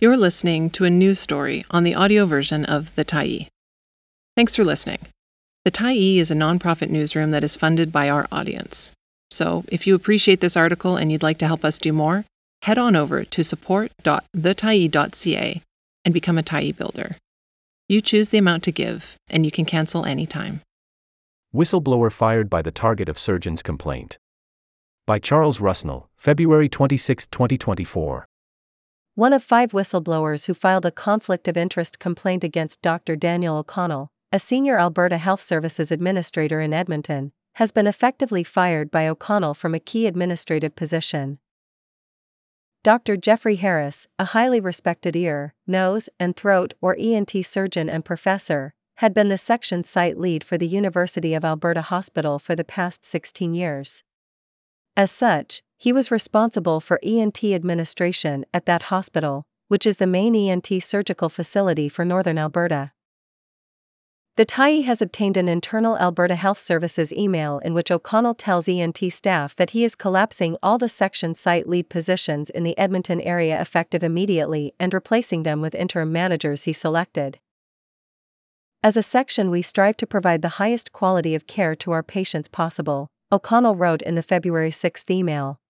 You're listening to a news story on the audio version of The Tyee. Thanks for listening. The Tyee is a nonprofit newsroom that is funded by our audience. So, if you appreciate this article and you'd like to help us do more, head on over to support.thetyee.ca and become a Tyee builder. You choose the amount to give, and you can cancel anytime. Whistleblower fired by the target of surgeon's complaint. By Charles Rusnell, February 26, 2024. One of five whistleblowers who filed a conflict of interest complaint against Dr. Daniel O'Connell, a senior Alberta Health Services administrator in Edmonton, has been effectively fired by O'Connell from a key administrative position. Dr. Jeffrey Harris, a highly respected ear, nose, and throat or ENT surgeon and professor, had been the section site lead for the University of Alberta Hospital for the past 16 years. As such, he was responsible for ENT administration at that hospital, which is the main ENT surgical facility for Northern Alberta. The Tyee has obtained an internal Alberta Health Services email in which O'Connell tells ENT staff that he is collapsing all the section site lead positions in the Edmonton area effective immediately and replacing them with interim managers he selected. As a section, we strive to provide the highest quality of care to our patients possible, O'Connell wrote in the February 6 email.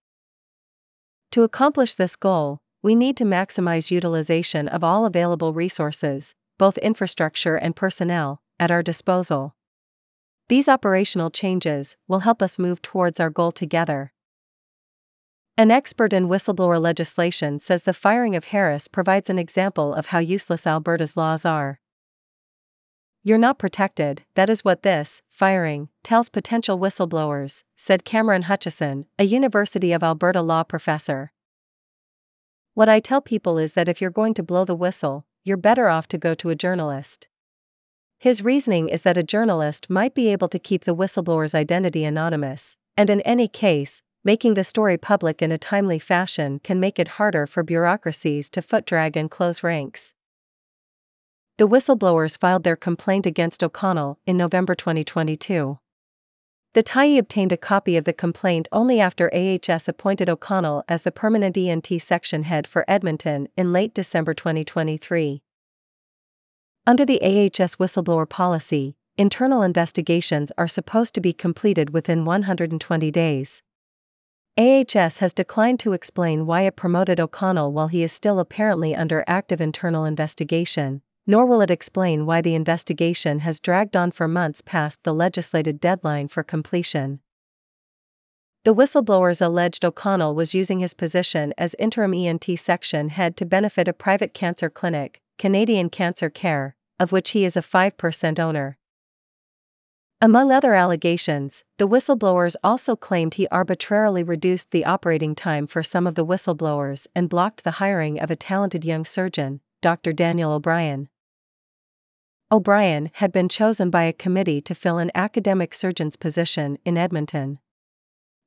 To accomplish this goal, we need to maximize utilization of all available resources, both infrastructure and personnel, at our disposal. These operational changes will help us move towards our goal together. An expert in whistleblower legislation says the firing of Harris provides an example of how useless Alberta's laws are. You're not protected, that is what this firing tells potential whistleblowers, said Cameron Hutchison, a University of Alberta law professor. What I tell people is that if you're going to blow the whistle, you're better off to go to a journalist. His reasoning is that a journalist might be able to keep the whistleblower's identity anonymous, and in any case, making the story public in a timely fashion can make it harder for bureaucracies to foot drag and close ranks. The whistleblowers filed their complaint against O'Connell in November 2022. The Tyee obtained a copy of the complaint only after AHS appointed O'Connell as the permanent ENT section head for Edmonton in late December 2023. Under the AHS whistleblower policy, internal investigations are supposed to be completed within 120 days. AHS has declined to explain why it promoted O'Connell while he is still apparently under active internal investigation nor will it explain why the investigation has dragged on for months past the legislated deadline for completion. The whistleblowers alleged O'Connell was using his position as interim ENT section head to benefit a private cancer clinic, Canadian Cancer Care, of which he is a 5% owner. Among other allegations, the whistleblowers also claimed he arbitrarily reduced the operating time for some of the whistleblowers and blocked the hiring of a talented young surgeon, Dr. Daniel O'Brien. O'Brien had been chosen by a committee to fill an academic surgeon's position in Edmonton.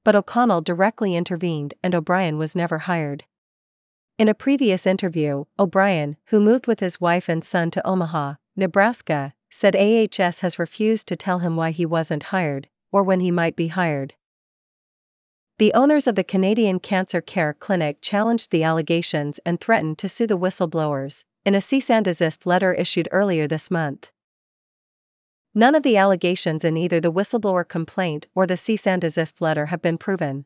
But O'Connell directly intervened and O'Brien was never hired. In a previous interview, O'Brien, who moved with his wife and son to Omaha, Nebraska, said AHS has refused to tell him why he wasn't hired, or when he might be hired. The owners of the Canadian Cancer Care Clinic challenged the allegations and threatened to sue the whistleblowers, in a cease and desist letter issued earlier this month. None of the allegations in either the whistleblower complaint or the cease and desist letter have been proven.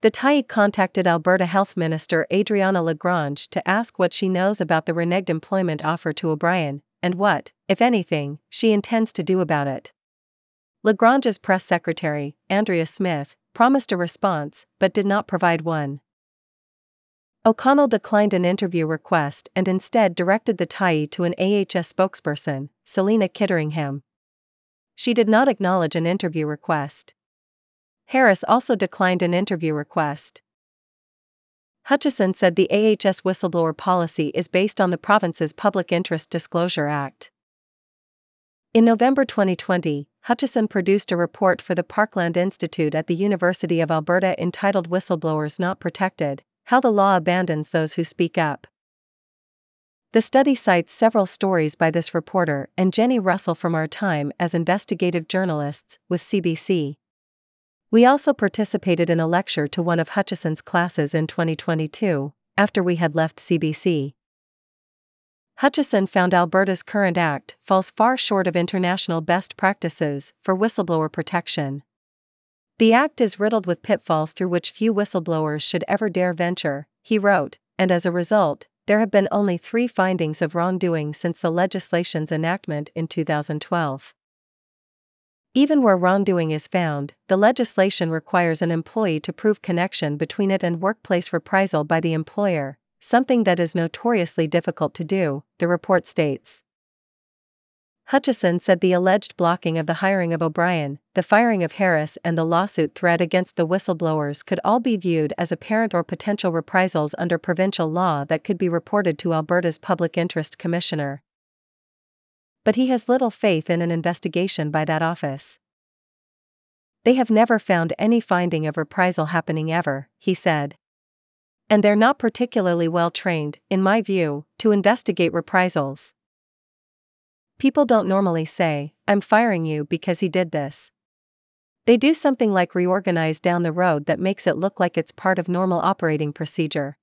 The Tyee contacted Alberta Health Minister Adriana Lagrange to ask what she knows about the reneged employment offer to O'Brien, and what, if anything, she intends to do about it. Lagrange's press secretary, Andrea Smith, promised a response but did not provide one. O'Connell declined an interview request and instead directed the Tyee to an AHS spokesperson, Selena Kitteringham. She did not acknowledge an interview request. Harris also declined an interview request. Hutchison said the AHS whistleblower policy is based on the province's Public Interest Disclosure Act. In November 2020, Hutchison produced a report for the Parkland Institute at the University of Alberta entitled Whistleblowers Not Protected how the Law Abandons Those Who Speak Up. The study cites several stories by this reporter and Jennie Russell from our time as investigative journalists with CBC. We also participated in a lecture to one of Hutchison's classes in 2022, after we had left CBC. Hutchison found Alberta's current act falls far short of international best practices for whistleblower protection. The act is riddled with pitfalls through which few whistleblowers should ever dare venture, he wrote, and as a result, there have been only three findings of wrongdoing since the legislation's enactment in 2012. Even where wrongdoing is found, the legislation requires an employee to prove connection between it and workplace reprisal by the employer, something that is notoriously difficult to do, the report states. Hutchison said the alleged blocking of the hiring of O'Brien, the firing of Harris, and the lawsuit threat against the whistleblowers could all be viewed as apparent or potential reprisals under provincial law that could be reported to Alberta's Public Interest Commissioner but he has little faith in an investigation by that office. They have never found any finding of reprisal happening ever, he said. And they're not particularly well trained, in my view, to investigate reprisals. People don't normally say, I'm firing you because he did this. They do something like reorganize down the road that makes it look like it's part of normal operating procedure.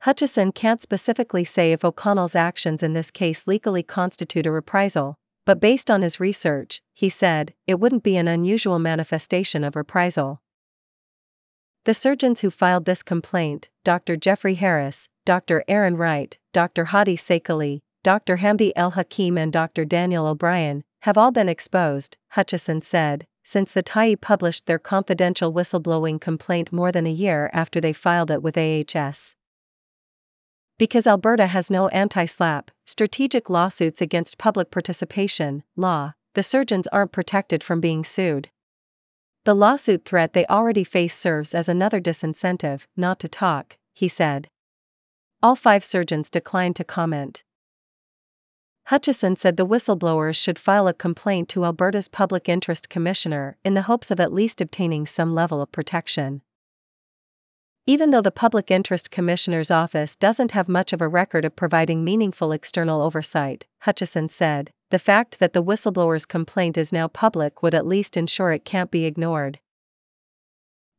Hutchison can't specifically say if O'Connell's actions in this case legally constitute a reprisal, but based on his research, he said, it wouldn't be an unusual manifestation of reprisal. The surgeons who filed this complaint, Dr. Jeffrey Harris, Dr. Erin Wright, Dr. Hadi Seikaly, Dr. Hamdy El Hakim, and Dr. Daniel O'Brien, have all been exposed, Hutchison said, since the Tyee published their confidential whistleblowing complaint more than a year after they filed it with AHS. Because Alberta has no anti SLAPP, strategic lawsuits against public participation, law, the surgeons aren't protected from being sued. The lawsuit threat they already face serves as another disincentive not to talk, he said. All five surgeons declined to comment. Hutchison said the whistleblowers should file a complaint to Alberta's Public Interest Commissioner in the hopes of at least obtaining some level of protection. Even though the Public Interest Commissioner's office doesn't have much of a record of providing meaningful external oversight, Hutchison said, the fact that the whistleblower's complaint is now public would at least ensure it can't be ignored.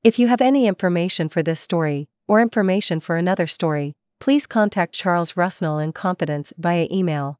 If you have any information for this story, or information for another story, please contact Charles Rusnell in confidence via email.